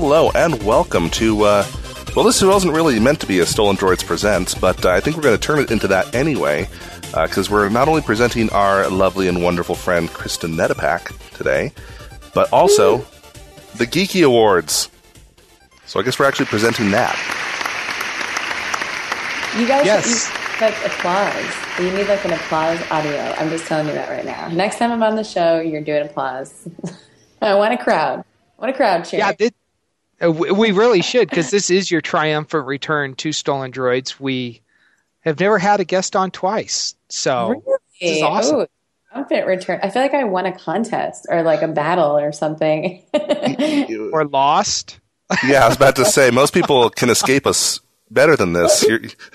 hello, and welcome to. Uh, well, this wasn't really meant to be a Stolen Droids Presents, but uh, I think we're going to turn it into that anyway, because uh, we're not only presenting our lovely and wonderful friend Kristen Nedopak today, but also the Geekie Awards. So I guess we're actually presenting that. You guys, Yes. you, like applause. You need like an applause audio. I'm just telling you that right now. Next time I'm on the show, you're doing applause. I want a crowd. I want a crowd cheer. Yeah, thi- Uh, we we really should because this is your triumphant return to Stolen Droids. We have never had a guest on twice, so really? this is awesome. Oh, triumphant return. I feel like I won a contest or like a battle or something. or lost. yeah, I was about to say most people can escape us better than this.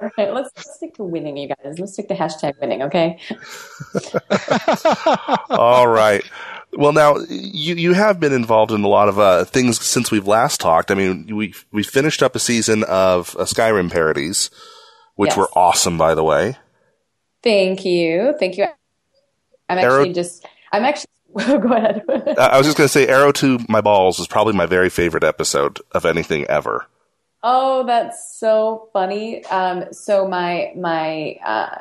All right, let's, let's stick to winning, you guys. Let's stick to hashtag winning, okay? all right. Well, now you you have been involved in a lot of uh, things since we've last talked. I mean, we we finished up a season of uh, Skyrim parodies, which Yes. were awesome, by the way. Thank you. Thank you. I'm Arrow- actually just, I'm actually, go ahead. I was just going to say, "Arrow to My Balls" is probably my very favorite episode of anything ever. Oh, that's so funny. Um, so my my uh,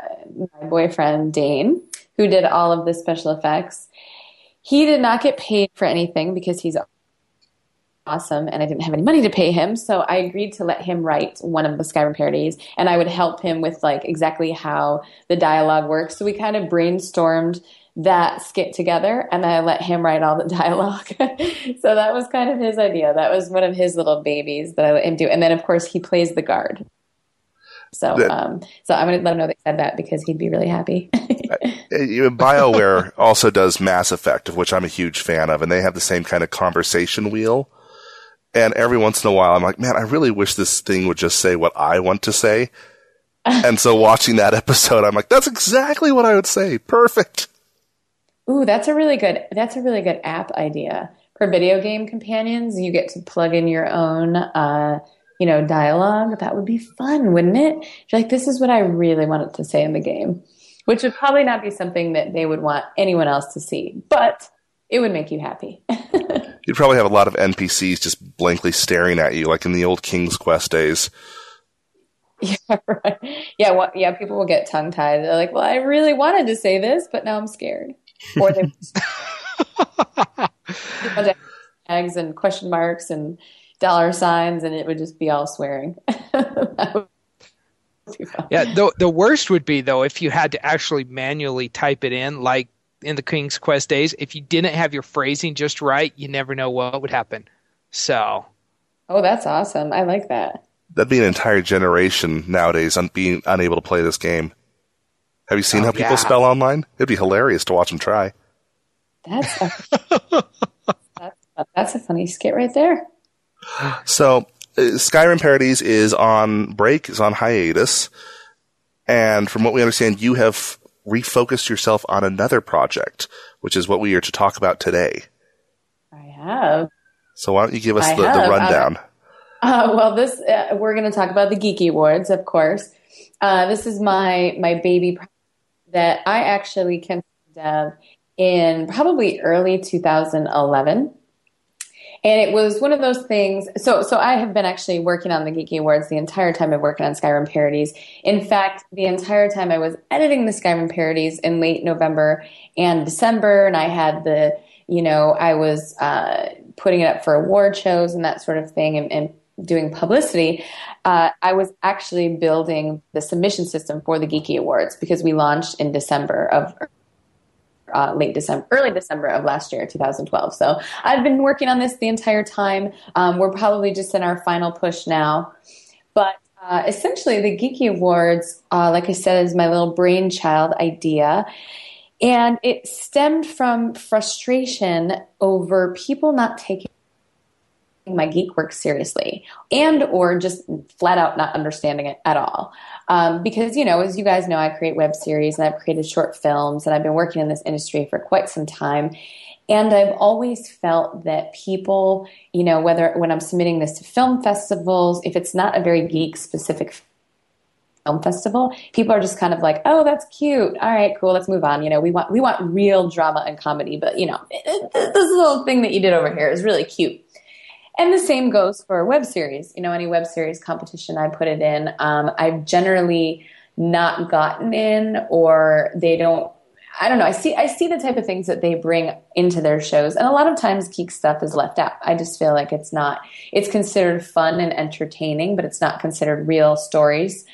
my boyfriend Dane, who did all of the special effects, he did not get paid for anything because he's awesome, and I didn't have any money to pay him. So I agreed to let him write one of the Skyrim parodies, and I would help him with like exactly how the dialogue works. So we kind of brainstormed that skit together and I let him write all the dialogue. so that was kind of his idea. That was one of his little babies that I let him do. And then of course he plays the guard. So That- um so I'm gonna let him know they said that because he'd be really happy. Uh, know, BioWare also does Mass Effect, of which I'm a huge fan of, and they have the same kind of conversation wheel. And every once in a while, I'm like, man, I really wish this thing would just say what I want to say. and so watching that episode, I'm like, that's exactly what I would say. Perfect. Ooh, that's a really good that's a really good app idea. For video game companions, you get to plug in your own uh you know, dialogue. That would be fun, wouldn't it? You're like, this is what I really wanted to say in the game. Which would probably not be something that they would want anyone else to see, but it would make you happy. You'd probably have a lot of NPCs just blankly staring at you, like in the old King's Quest days. yeah, right. Yeah, well, yeah, people will get tongue tied. They're like, well, I really wanted to say this, but now I'm scared. Or they tags and question marks and dollar signs, and it would just be all swearing. That would. Yeah, the the worst would be though if you had to actually manually type it in, like in the King's Quest days. If you didn't have your phrasing just right, you never know what would happen. So Oh, that's awesome. I like that. That'd be an entire generation nowadays un- being unable to play this game. Have you seen Oh, how people yeah. spell online? It'd be hilarious to watch them try. That's a, that's, that's a funny skit right there. So, Skyrim Parodies is on break, is on hiatus, and from what we understand, you have refocused yourself on another project, which is what we are to talk about today. I have. So, why don't you give us the, the rundown? Uh, well, this uh, we're going to talk about the Geekie Awards, of course. Uh, this is my my baby that I actually conceived of in probably early 2011. And it was one of those things. So, so I have been actually working on the Geekie Awards the entire time I've worked on Skyrim parodies. In fact, the entire time I was editing the Skyrim parodies in late November and December, and I had the, you know, I was uh, putting it up for award shows and that sort of thing, and, and doing publicity. Uh, I was actually building the submission system for the Geekie Awards because we launched in December of uh, late December, early December of last year, 2012. So I've been working on this the entire time. Um, we're probably just in our final push now, but uh, essentially the Geekie Awards, uh, like I said, is my little brainchild idea. And it stemmed from frustration over people not taking my geek work seriously and or just flat out not understanding it at all um, because you know as you guys know i create web series and i've created short films and i've been working in this industry for quite some time and i've always felt that people you know whether when i'm submitting this to film festivals if it's not a very geek specific film festival, people are just kind of like, "Oh, that's cute. All right, cool. Let's move on." You know, we want we want real drama and comedy, but you know, this little thing that you did over here is really cute. And the same goes for web series. You know, any web series competition I put it in, um, I've generally not gotten in, or they don't. I don't know. I see. I see the type of things that they bring into their shows, and a lot of times geek stuff is left out. I just feel like it's not. It's considered fun and entertaining, but it's not considered real stories.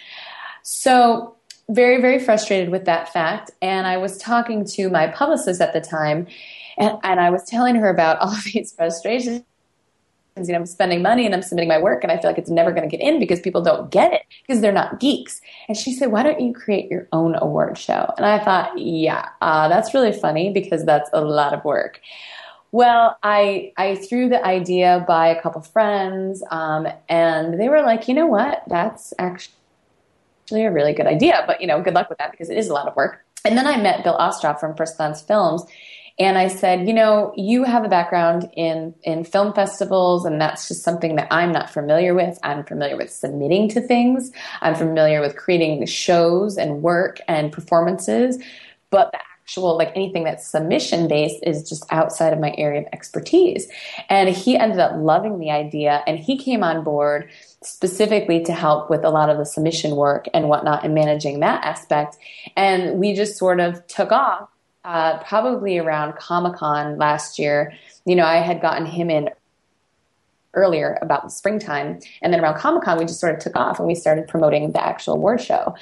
So, very, very frustrated with that fact. And I was talking to my publicist at the time, and, and I was telling her about all of these frustrations. You know, I'm spending money and I'm submitting my work, and I feel like it's never going to get in because people don't get it because they're not geeks. And she said, "Why don't you create your own award show?" And I thought, "Yeah, uh, that's really funny because that's a lot of work." Well, I I threw the idea by a couple friends, um, and they were like, "You know what? That's actually." a really good idea, but you know, good luck with that because it is a lot of work. And then I met Bill Ostroff from First Glance Films, and I said, you know, you have a background in in film festivals, and that's just something that I'm not familiar with. I'm familiar with submitting to things. I'm familiar with creating shows and work and performances, but the actual like anything that's submission based is just outside of my area of expertise. And he ended up loving the idea, and he came on board specifically to help with a lot of the submission work and whatnot and managing that aspect. And we just sort of took off uh, probably around Comic Con last year. You know, I had gotten him in earlier about the springtime. And then around Comic Con, we just sort of took off and we started promoting the actual award show.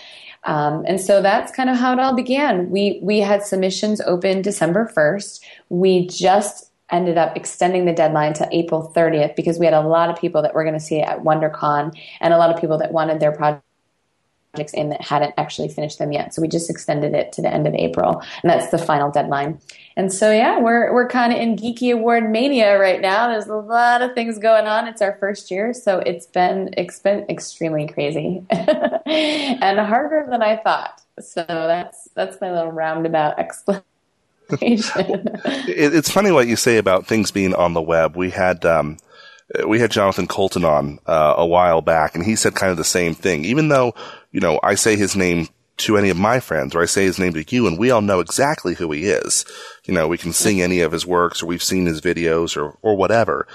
Um, and so that's kind of how it all began. We we had submissions open December first. We just ended up extending the deadline to April 30th because we had a lot of people that were going to see it at WonderCon and a lot of people that wanted their projects in that hadn't actually finished them yet. So we just extended it to the end of April, and that's the final deadline. And so yeah, we're we're kind of in geeky award mania right now. There's a lot of things going on. It's our first year, so it's been it's been extremely crazy and harder than I thought. So that's that's my little roundabout explanation it, it's funny what you say about things being on the web. We had um, we had Jonathan Coulton on uh, a while back, and he said kind of the same thing. Even though you know I say his name to any of my friends, or I say his name to you, and we all know exactly who he is. You know, we can sing any of his works, or we've seen his videos, or or whatever.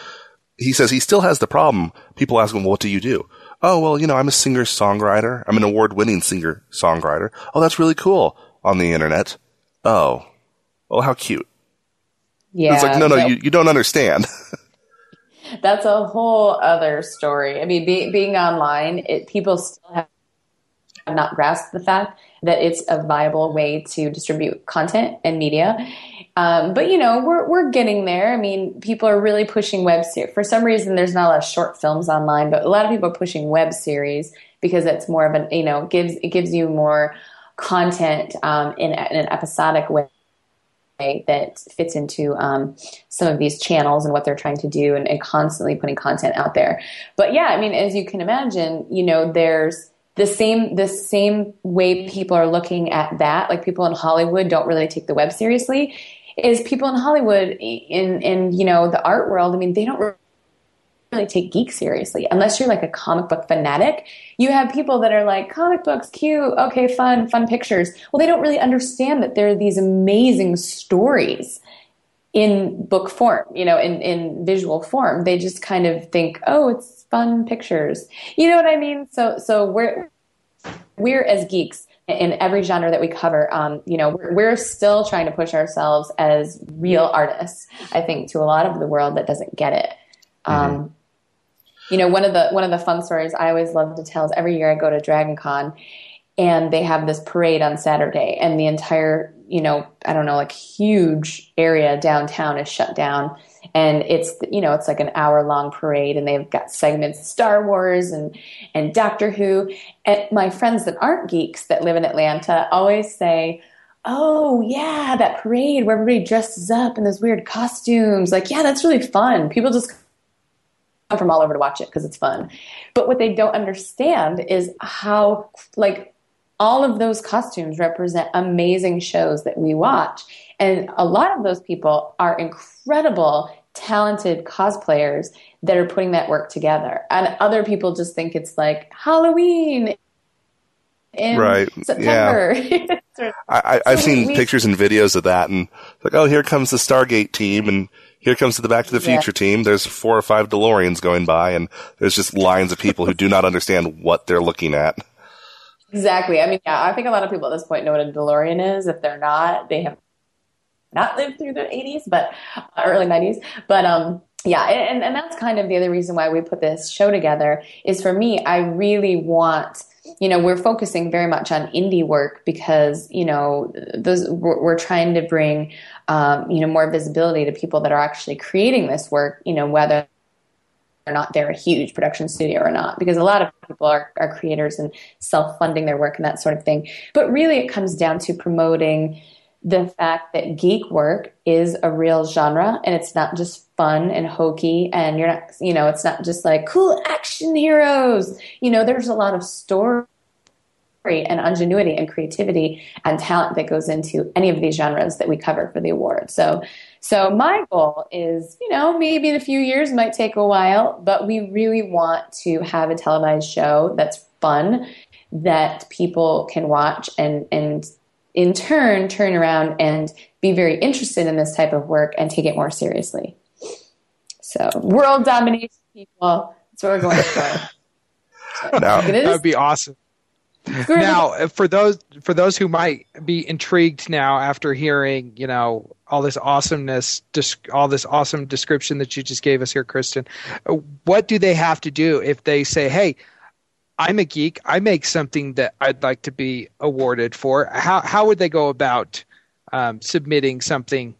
He says he still has the problem. People ask him, well, "What do you do?" Oh, well, you know, I'm a singer songwriter. I'm an award winning singer songwriter. Oh, that's really cool on the internet. Oh, Oh, how cute. Yeah. It's like, no, no, you, you don't understand. that's a whole other story. I mean, be, being online, it, people still have not grasped the fact that it's a viable way to distribute content and media. Um, but you know, we're we're getting there. I mean, people are really pushing web series. For some reason, there's not a lot of short films online, but a lot of people are pushing web series because it's more of an you know gives it gives you more content um, in, in an episodic way that fits into um, some of these channels and what they're trying to do and, and, constantly putting content out there. But yeah i mean as you can imagine you know there's the same the same way people are looking at that like people in hollywood don't really take the web seriously is people in hollywood in in you know the art world i mean they don't really take geek seriously unless you're like a comic book fanatic. You have people that are like comic books, cute, okay, fun, fun pictures. Well, they don't really understand that there are these amazing stories in book form, you know, in, in visual form. They just kind of think, oh, it's fun pictures. You know what I mean? So, so we're, we're as geeks in every genre that we cover, um, you know, we're, we're, still trying to push ourselves as real artists, I think, to a lot of the world that doesn't get it. Mm-hmm. You know, one of the one of the fun stories I always love to tell is every year I go to Dragon Con and they have this parade on Saturday and the entire, you know, I don't know, like huge area downtown is shut down. And it's you know it's like an hour long parade and they've got segments of Star Wars and and Doctor Who. And my friends that aren't geeks that live in Atlanta always say oh yeah that parade where everybody dresses up in those weird costumes. Like yeah that's really fun. People just from all over to watch it because it's fun. But what they don't understand is how, like, all of those costumes represent amazing shows that we watch. And a lot of those people are incredible, talented cosplayers that are putting that work together. And other people just think it's like Halloween in Right. September. I, I, I've So seen we- pictures and videos of that, and like, oh, here comes the Stargate team, and here comes the Back to the Yeah. Future team. There's four or five DeLoreans going by, and there's just lines of people who do not understand what they're looking at. Exactly. I mean, yeah, I think a lot of people at this point know what a DeLorean is. If they're not, they have not lived through the 80s, but uh, early 90s. But um, yeah, and, and that's kind of the other reason why we put this show together is for me, I really want, you know, we're focusing very much on indie work because, you know, those we're, we're trying to bring, um, you know, more visibility to people that are actually creating this work, you know, whether or not they're a huge production studio or not, because a lot of people are, are creators and self funding their work and that sort of thing. But really, it comes down to promoting the fact that geek work is a real genre and it's not just fun and hokey and you're not, you know, it's not just like cool action heroes. You know, there's a lot of story and ingenuity and creativity and talent that goes into any of these genres that we cover for the award. So, so my goal is, you know, maybe in a few years might take a while, but we really want to have a televised show that's fun that people can watch and and in turn turn around and be very interested in this type of work and take it more seriously. So, world domination people, that's what we're going for. It That would be awesome. Now uh, for those for those who might be intrigued now after hearing you know all this awesomeness all this awesome description that you just gave us here kristen uh, what do they have to do if they say hey i'm a geek. I make something that i'd like to be awarded for. How how would they go about um, submitting something?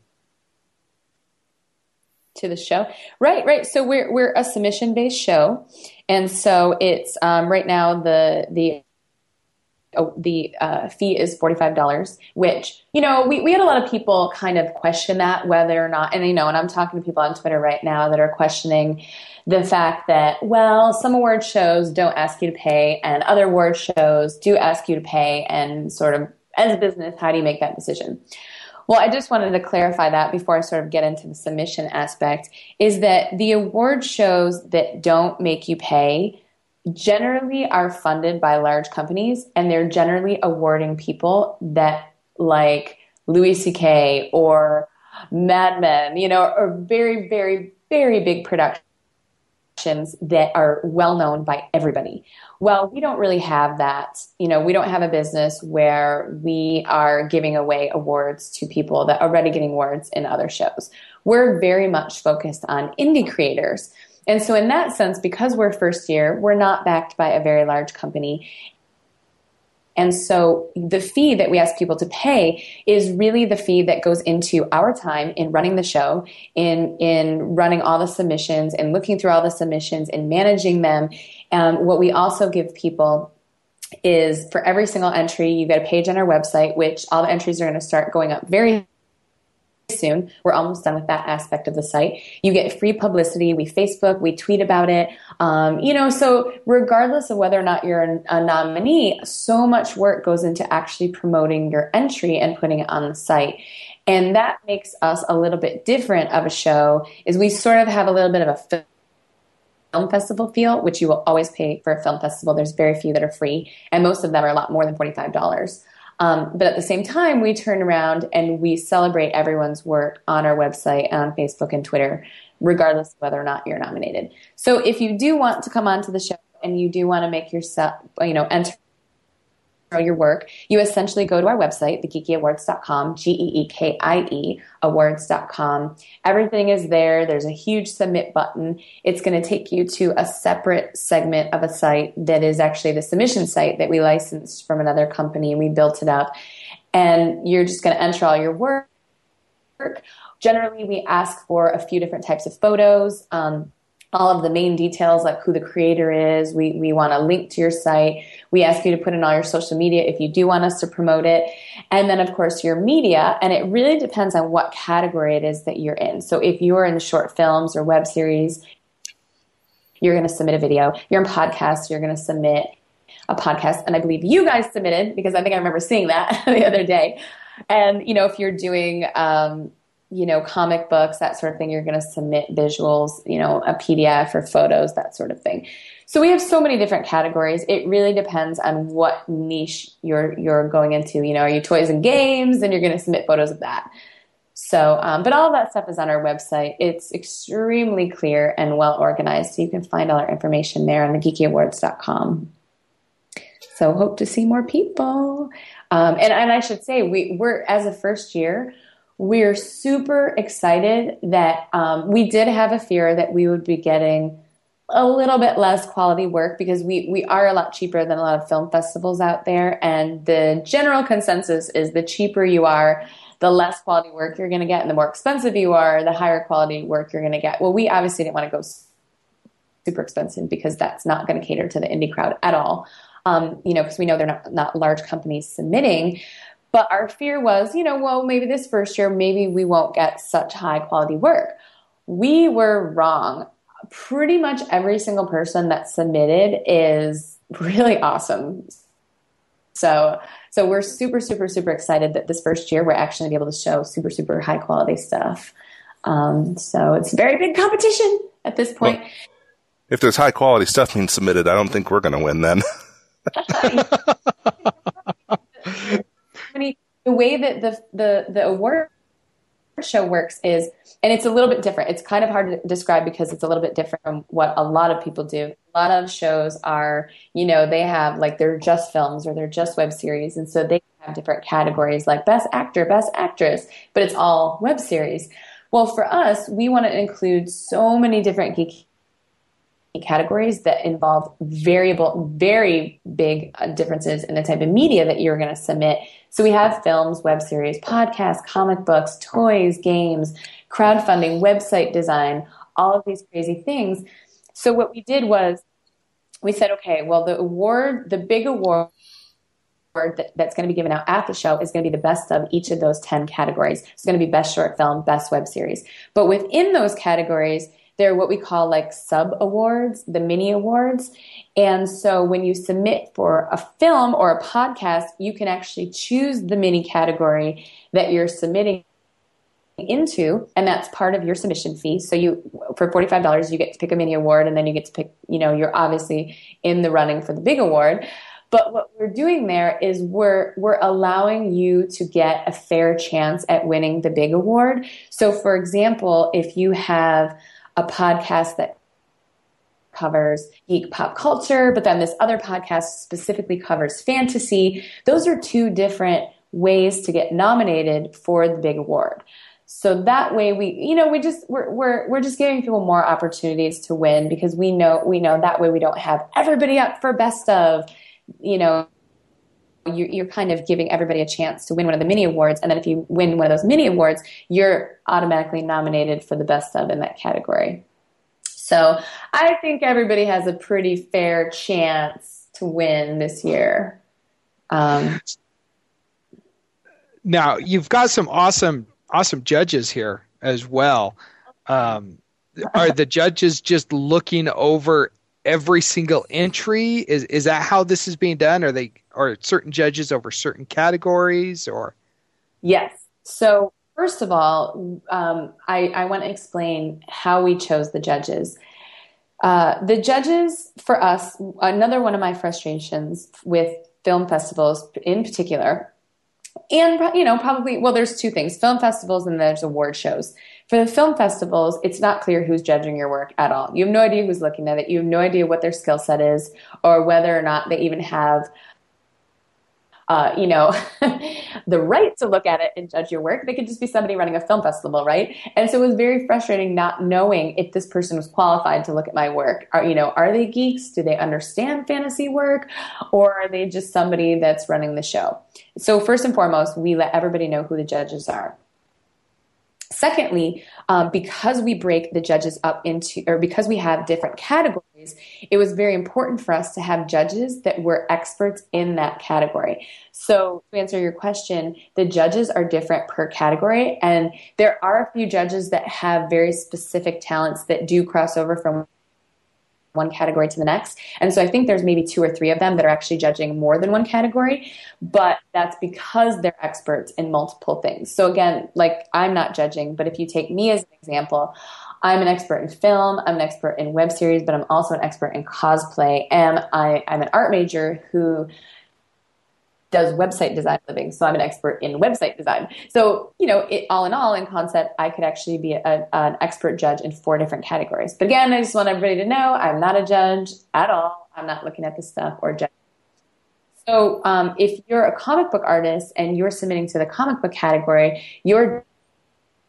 To the show. Right, right. So we're we're a submission based show, and so it's um, right now the the the uh, fee is forty five dollars. Which you know we we had a lot of people kind of question that whether or not, and you know, and I'm talking to people on Twitter right now that are questioning the fact that well, some award shows don't ask you to pay, and other award shows do ask you to pay, and sort of as a business, how do you make that decision? Well, I just wanted to clarify that before I sort of get into the submission aspect is that the award shows that don't make you pay generally are funded by large companies and they're generally awarding people that like Louis C.K. or Mad Men, you know, or very, very, very big productions that are well known by everybody. Well, we don't really have that. You know, we don't have a business where we are giving away awards to people that are already getting awards in other shows. We're very much focused on indie creators. And so, in that sense, because we're first year, we're not backed by a very large company. And so the fee that we ask people to pay is really the fee that goes into our time in running the show, in in running all the submissions and looking through all the submissions and managing them. And what we also give people is for every single entry, you get a page on our website, which all the entries are going to start going up very soon. We're almost done with that aspect of the site. You get free publicity. We Facebook, we tweet about it. Um, you know, so regardless of whether or not you're a, nominee, so much work goes into actually promoting your entry and putting it on the site. And that makes us a little bit different of a show is we sort of have a little bit of a film festival feel, which you will always pay for a film festival. There's very few that are free, and most of them are a lot more than $45. Um, but at the same time, we turn around and we celebrate everyone's work on our website, and on Facebook and Twitter, regardless of whether or not you're nominated. So if you do want to come onto the show and you do want to make yourself, you know, enter your work, you essentially go to our website, thegeekieawards.com, G E E K I E, awards.com. Everything is there. There's a huge submit button. It's going to take you to a separate segment of a site that is actually the submission site that we licensed from another company. And we built it up. And you're just going to enter all your work. Generally, we ask for a few different types of photos. Um, all of the main details like who the creator is. We, we want a link to your site. We ask you to put in all your social media if you do want us to promote it. And then, of course, your media. And it really depends on what category it is that you're in. So if you're in short films or web series, you're going to submit a video. You're in podcasts, you're going to submit a podcast. And I believe you guys submitted because I think I remember seeing that the other day. And, you know, if you're doing, um, you know, comic books, that sort of thing. You're going to submit visuals, you know, a PDF or photos, that sort of thing. So we have so many different categories. It really depends on what niche you're you're going into. You know, are you toys and games? And you're going to submit photos of that. So, um, but all that stuff is on our website. It's extremely clear and well organized. So you can find all our information there on the geekieawards.com. So hope to see more people. Um, and, and I should say, we, we're, as a first year, we're super excited that um, we did have a fear that we would be getting a little bit less quality work because we, we are a lot cheaper than a lot of film festivals out there. And the general consensus is the cheaper you are, the less quality work you're going to get, and the more expensive you are, the higher quality work you're going to get. Well, we obviously didn't want to go super expensive because that's not going to cater to the indie crowd at all. Um, you know, because we know they're not, not large companies submitting. But our fear was, you know, well, maybe this first year, maybe we won't get such high quality work. We were wrong. Pretty much every single person that submitted is really awesome. So, so we're super, super, super excited that this first year we're actually going to be able to show super, super high quality stuff. Um, so it's very big competition at this point. Well, if there's high quality stuff being submitted, I don't think we're going to win then. the way that the the the award show works is and it's a little bit different. It's kind of hard to describe because it's a little bit different from what a lot of people do. A lot of shows are you know they have like they're just films or they're just web series and so they have different categories like best actor best actress but it's all web series. Well for us we want to include so many different geek categories that involve variable very big uh, differences in the type of media that you're going to submit so we have films, web series, podcasts, comic books, toys, games, crowdfunding, website design, all of these crazy things. So what we did was we said, okay, well, the award, the big award that, that's going to be given out at the show is going to be the best of each of those 10 categories. It's going to be best short film, best web series. But within those categories, they're what we call like sub awards, the mini awards. And so when you submit for a film or a podcast, you can actually choose the mini category that you're submitting into and that's part of your submission fee. So you for $45 you get to pick a mini award and then you get to pick you know you're obviously in the running for the big award. But what we're doing there is we're we're allowing you to get a fair chance at winning the big award. So for example if you have a podcast that covers geek pop culture, but then this other podcast specifically covers fantasy. Those are two different ways to get nominated for the big award. So that way we, you know, we just, we're, we're, we're just giving people more opportunities to win because we know, we know that way we don't have everybody up for best of, you know, you're kind of giving everybody a chance to win one of the mini awards. And then if you win one of those mini awards, you're automatically nominated for the best sub in that category. So I think everybody has a pretty fair chance to win this year. Um, now you've got some awesome, awesome judges here as well. Um, are the judges just looking over every single entry? Is is that how this is being done? Are they are certain judges over certain categories or? Yes. So first of all, um, I, I want to explain how we chose the judges. Uh, the judges for us, another one of my frustrations with film festivals in particular, and you know probably well, there's two things: film festivals and there's award shows. For the film festivals, it's not clear who's judging your work at all. You have no idea who's looking at it. You have no idea what their skill set is or whether or not they even have uh, you know, the right to look at it and judge your work. They could just be somebody running a film festival, right? And so it was very frustrating not knowing if this person was qualified to look at my work. Are, you know, are they geeks? Do they understand fantasy work? Or are they just somebody that's running the show? So first and foremost, we let everybody know who the judges are. Secondly, um, because we break the judges up into, or because we have different categories, it was very important for us to have judges that were experts in that category. So, to answer your question, the judges are different per category, and there are a few judges that have very specific talents that do cross over from one category to the next. And so I think there's maybe two or three of them that are actually judging more than one category, but that's because they're experts in multiple things. So again, like I'm not judging, but if you take me as an example, I'm an expert in film, I'm an expert in web series, but I'm also an expert in cosplay. And I, I'm an art major who does website design living. So I'm an expert in website design. So, you know, it, all in all, in concept, I could actually be a, an expert judge in four different categories. But again, I just want everybody to know I'm not a judge at all. I'm not looking at the stuff or judging. So um, if you're a comic book artist and you're submitting to the comic book category, your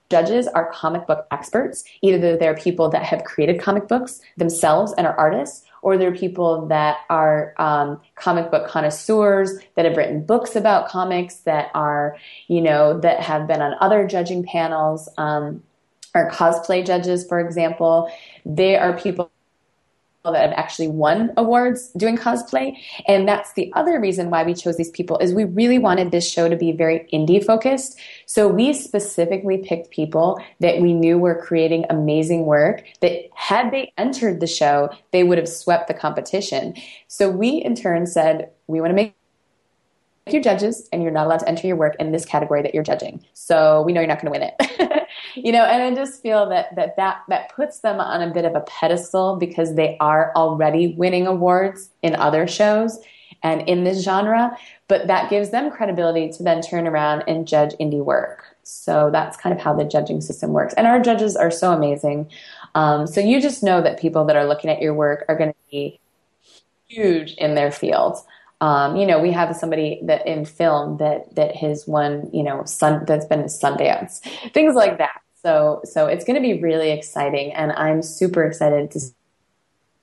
judges are comic book experts. Either they're people that have created comic books themselves and are artists, or they're people that are um, comic book connoisseurs that have written books about comics that are, you know, that have been on other judging panels. Um, or cosplay judges, for example, they are people that have actually won awards doing cosplay. And that's the other reason why we chose these people is we really wanted this show to be very indie focused. So we specifically picked people that we knew were creating amazing work that had they entered the show, they would have swept the competition. So we in turn said, we want to make your judges and you're not allowed to enter your work in this category that you're judging. So we know you're not going to win it. you know, and I just feel that, that that that puts them on a bit of a pedestal because they are already winning awards in other shows and in this genre, but that gives them credibility to then turn around and judge indie work. So that's kind of how the judging system works. And our judges are so amazing. Um, so you just know that people that are looking at your work are going to be huge in their field. Um, you know, we have somebody that in film that that has won, you know, sun that's been Sundance, things like that. So so it's going to be really exciting, and I'm super excited to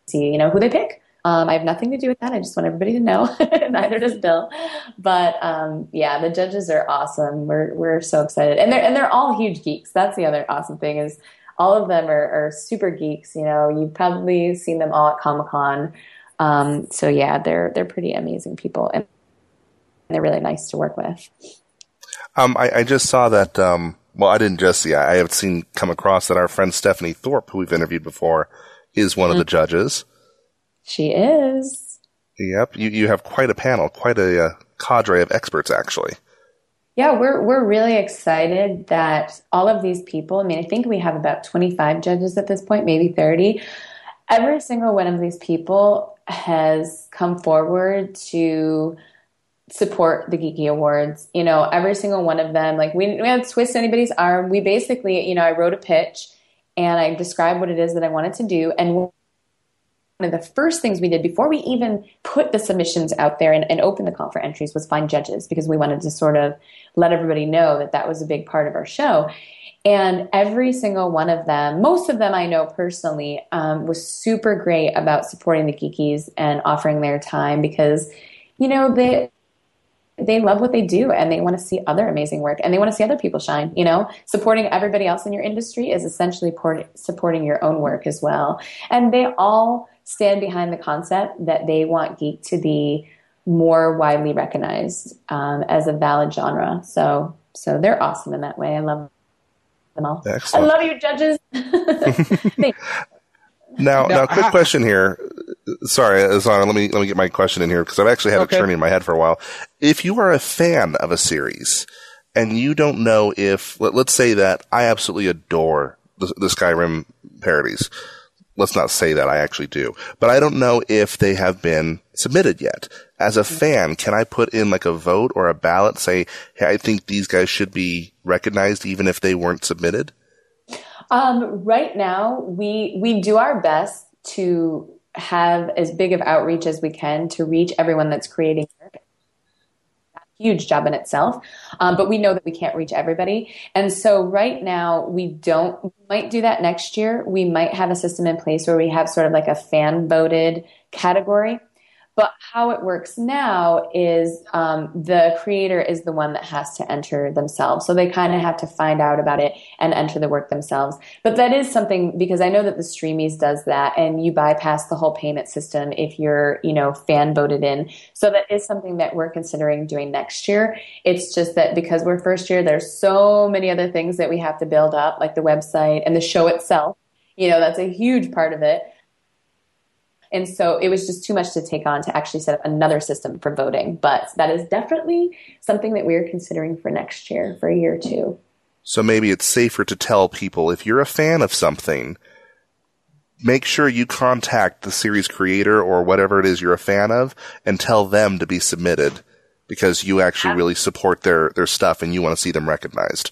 see you know who they pick. Um, I have nothing to do with that. I just want everybody to know. Neither does Bill. But um, yeah, the judges are awesome. We're we're so excited, and they're and they're all huge geeks. That's the other awesome thing is all of them are, are super geeks. You know, you've probably seen them all at Comic Con. Um, so yeah, they're they're pretty amazing people, and they're really nice to work with. Um, I, I, just saw that um, well, I didn't just see. I have seen come across that our friend Stephanie Thorpe, who we've interviewed before, is one mm-hmm. of the mm-hmm. judges. She is. Yep, you you have quite a panel, quite a uh, cadre of experts, actually. Yeah, we're we're really excited that all of these people. I mean, I think we have about twenty five judges at this point, maybe thirty. Every single one of these people has come forward to support the Geekie Awards. You know, every single one of them, like we, we didn't twist anybody's arm. We basically, you know, I wrote a pitch and I described what it is that I wanted to do. And one of the first things we did before we even put the submissions out there and, and open the call for entries was find judges because we wanted to sort of let everybody know that that was a big part of our show. And every single one of them, most of them I know personally, um, was super great about supporting the geekies and offering their time because, you know, they they love what they do and they want to see other amazing work and they want to see other people shine you know? Supporting everybody else in your industry is essentially port- supporting your own work as well. And they all stand behind the concept that they want geek to be more widely recognized um, as a valid genre. So so they're awesome in that way. I love them all. Excellent. i love you judges. Now, now, now, quick question here sorry, Azana, let me let me get my question in here because I've actually had okay. it turning in my head for a while. If you are a fan of a series and you don't know if let, us say that I absolutely adore the, the Skyrim parodies. Let's not say that I actually do, but I don't know if they have been submitted yet. As a fan, can I put in like a vote or a ballot say, "Hey, I think these guys should be recognized even if they weren't submitted"? Um, right now, we we do our best to have as big of outreach as we can to reach everyone that's creating work. Huge job in itself, um, but we know that we can't reach everybody, and so right now we don't. We might do that next year. We might have a system in place where we have sort of like a fan voted category but how it works now is um, the creator is the one that has to enter themselves. So they kind of have to find out about it and enter the work themselves. But that is something because I know that the Streamies does that and you bypass the whole payment system if you're, you know, fan voted in. So that is something that we're considering doing next year. It's just that because we're first year, there's so many other things that we have to build up, like the website and the show itself. You know, that's a huge part of it And so it was just too much to take on to actually set up another system for voting. But that is definitely something that we're considering for next year, for a year two. So maybe it's safer to tell people if you're a fan of something, make sure you contact the series creator or whatever it is you're a fan of and tell them to be submitted because you actually really support their, their stuff and you want to see them recognized.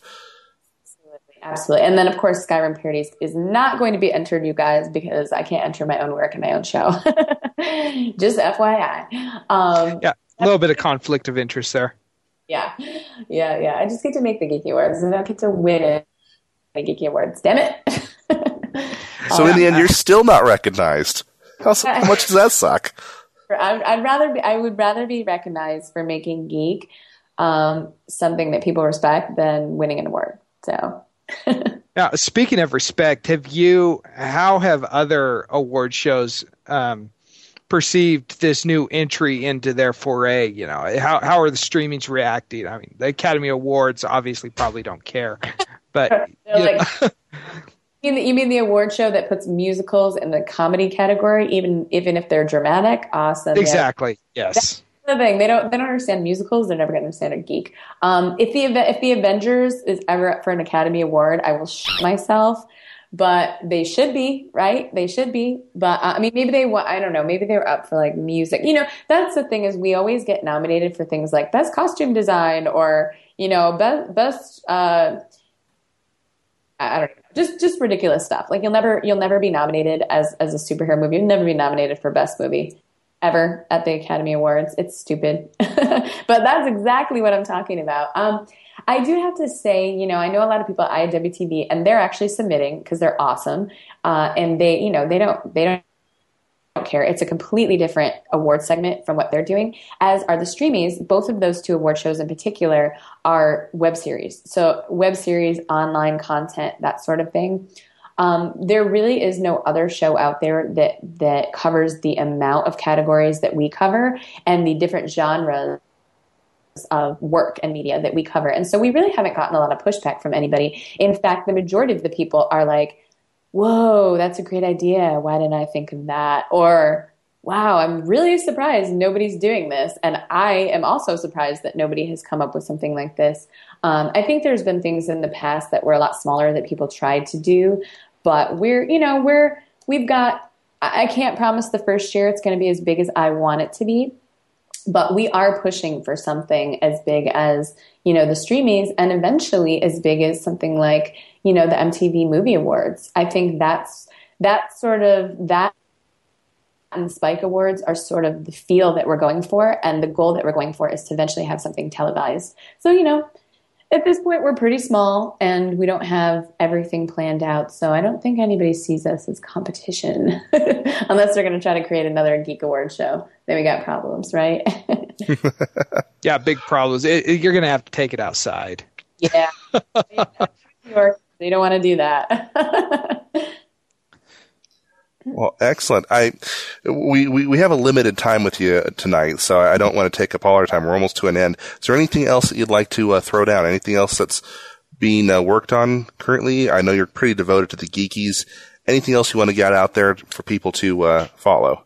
Absolutely. And then, of course, Skyrim Parodies is not going to be entered, you guys, because I can't enter my own work in my own show. Just FYI. Um, yeah, a little bit of conflict of interest there. Yeah. Yeah, yeah. I just get to make the Geekie Awards and I don't get to win the Geekie Awards. Damn it. so, in the end, you're still not recognized. How, how much does that suck? I'd, I'd, rather be, I would rather be recognized for making geek um, something that people respect than winning an award. So now, speaking of respect, have you? How have other award shows um, perceived this new entry into their foray? You know, how how are the Streamies reacting? I mean, the Academy Awards obviously probably don't care, but like, you, mean, you mean the award show that puts musicals in the comedy category, even even if they're dramatic? Awesome. Exactly. Yeah. Yes the thing. They don't they don't understand musicals. They're never going to understand a geek. Um, if the if the Avengers is ever up for an Academy Award, I will shit myself. But they should be right. They should be. But uh, I mean, maybe they. I don't know. Maybe they were up for like music. You know, that's the thing is we always get nominated for things like best costume design or you know best best. Uh, I don't know, just just ridiculous stuff. Like you'll never you'll never be nominated as as a superhero movie. You'll never be nominated for best movie ever at the Academy Awards. It's stupid. but that's exactly what I'm talking about. Um, I do have to say, you know, I know a lot of people at IAWTV and they're actually submitting because they're awesome. Uh, and they, you know, they don't, they don't, don't care. It's a completely different award segment from what they're doing, as are the Streamies. Both of those two award shows in particular are web series. So, web series, online content, that sort of thing. Um, there really is no other show out there that that covers the amount of categories that we cover and the different genres of work and media that we cover. And so we really haven't gotten a lot of pushback from anybody. In fact, the majority of the people are like, "Whoa, that's a great idea. Why didn't I think of that?" Or wow, I'm really surprised nobody's doing this. And I am also surprised that nobody has come up with something like this. Um, I think there's been things in the past that were a lot smaller that people tried to do, but we're, you know, we're, we've got, I can't promise the first year it's going to be as big as I want it to be, but we are pushing for something as big as, you know, the Streamies and eventually as big as something like, you know, the MTV Movie Awards. I think that's, that sort of, that and Spike Awards are sort of the feel that we're going for, and the goal that we're going for is to eventually have something televised. So, you know, at this point, we're pretty small and we don't have everything planned out. So I don't think anybody sees us as competition unless they're going to try to create another Geek Award show. Then we got problems, right? yeah, big problems. It, it, you're going to have to take it outside. Yeah. you don't want to do that. Well, excellent. I we, we, we have a limited time with you tonight, so I don't want to take up all our time. We're almost to an end. Is there anything else that you'd like to uh, throw down? Anything else that's being uh, worked on currently? I know you're pretty devoted to the geekies. Anything else you want to get out there for people to uh, follow?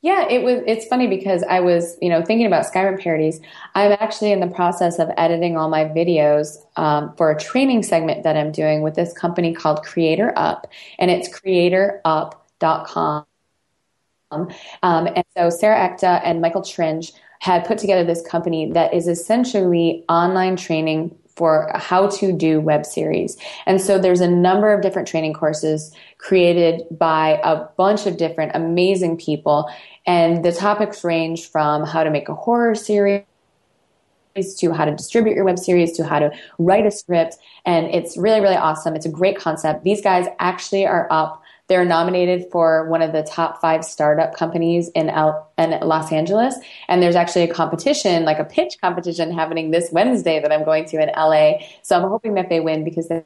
Yeah, it was. It's funny because I was, you know, thinking about Skyrim parodies. I'm actually in the process of editing all my videos um, for a training segment that I'm doing with this company called Creator Up, and it's Creator Up com. Um, and so Sarah Ecton and Michael Tringe had put together this company that is essentially online training for how to do web series. And so there's a number of different training courses created by a bunch of different amazing people. And the topics range from how to make a horror series to how to distribute your web series to how to write a script. And it's really, really awesome. It's a great concept. These guys actually are up they're nominated for one of the top five startup companies in, in Los Angeles. And there's actually a competition, like a pitch competition happening this Wednesday that I'm going to in LA. So I'm hoping that they win because they're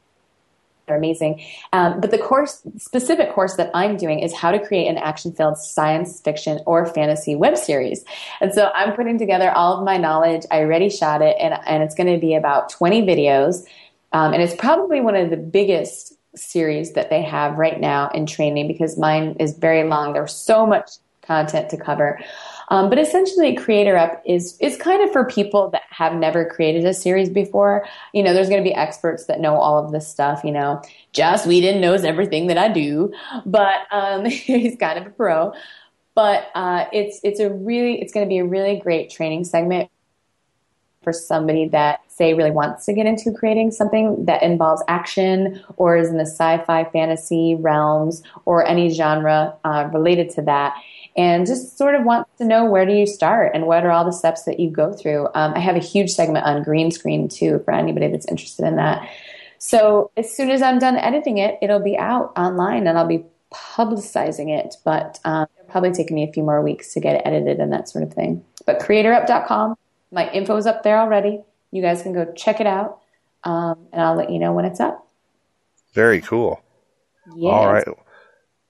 amazing. Um, but the course, specific course that I'm doing is how to create an action filled science fiction or fantasy web series. And so I'm putting together all of my knowledge. I already shot it and, and it's going to be about 20 videos. Um, and it's probably one of the biggest series that they have right now in training because mine is very long. There's so much content to cover. Um, but essentially, Creator Up is is kind of for people that have never created a series before. You know, there's going to be experts that know all of this stuff. You know, Joss Whedon knows everything that I do, but um, he's kind of a pro. But uh, it's it's a really it's going to be a really great training segment for somebody that say really wants to get into creating something that involves action or is in the sci-fi fantasy realms or any genre uh, related to that. And just sort of wants to know where do you start and what are all the steps that you go through. Um, i have a huge segment on green screen too for anybody that's interested in that. So as soon as i'm done editing it it'll be out online and i'll be publicizing it but um, it'll probably take me a few more weeks to get it edited and that sort of thing. But creatorup.com my info is up there already. You guys can go check it out, um, and I'll let you know when it's up. Very cool. Yes. All right.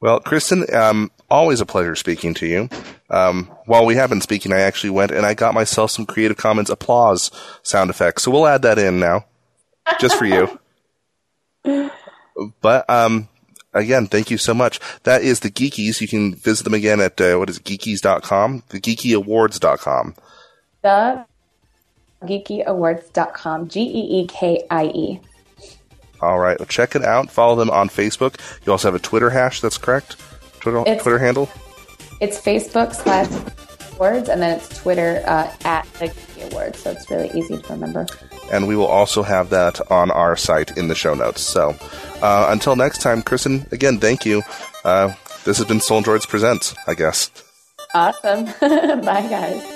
Well, Kristen, um, always a pleasure speaking to you. Um, while we have been speaking, I actually went and I got myself some Creative Commons applause sound effects. So we'll add that in now, just for you. but um, again, thank you so much. That is the Geekies. You can visit them again at uh, what is it, geekies.com, the geekieawards.com. The geekieawards.com. G E E K I E. All right. Well, check it out. Follow them on Facebook. You also have a Twitter hash, that's correct? Twitter, it's, Twitter handle? It's Facebook slash awards, and then it's Twitter uh, at the Geekie Awards. So it's really easy to remember. And we will also have that on our site in the show notes. So uh, until next time, Kristen, again, thank you. Uh, this has been Stolen Droids Presents, I guess. Awesome. Bye, guys.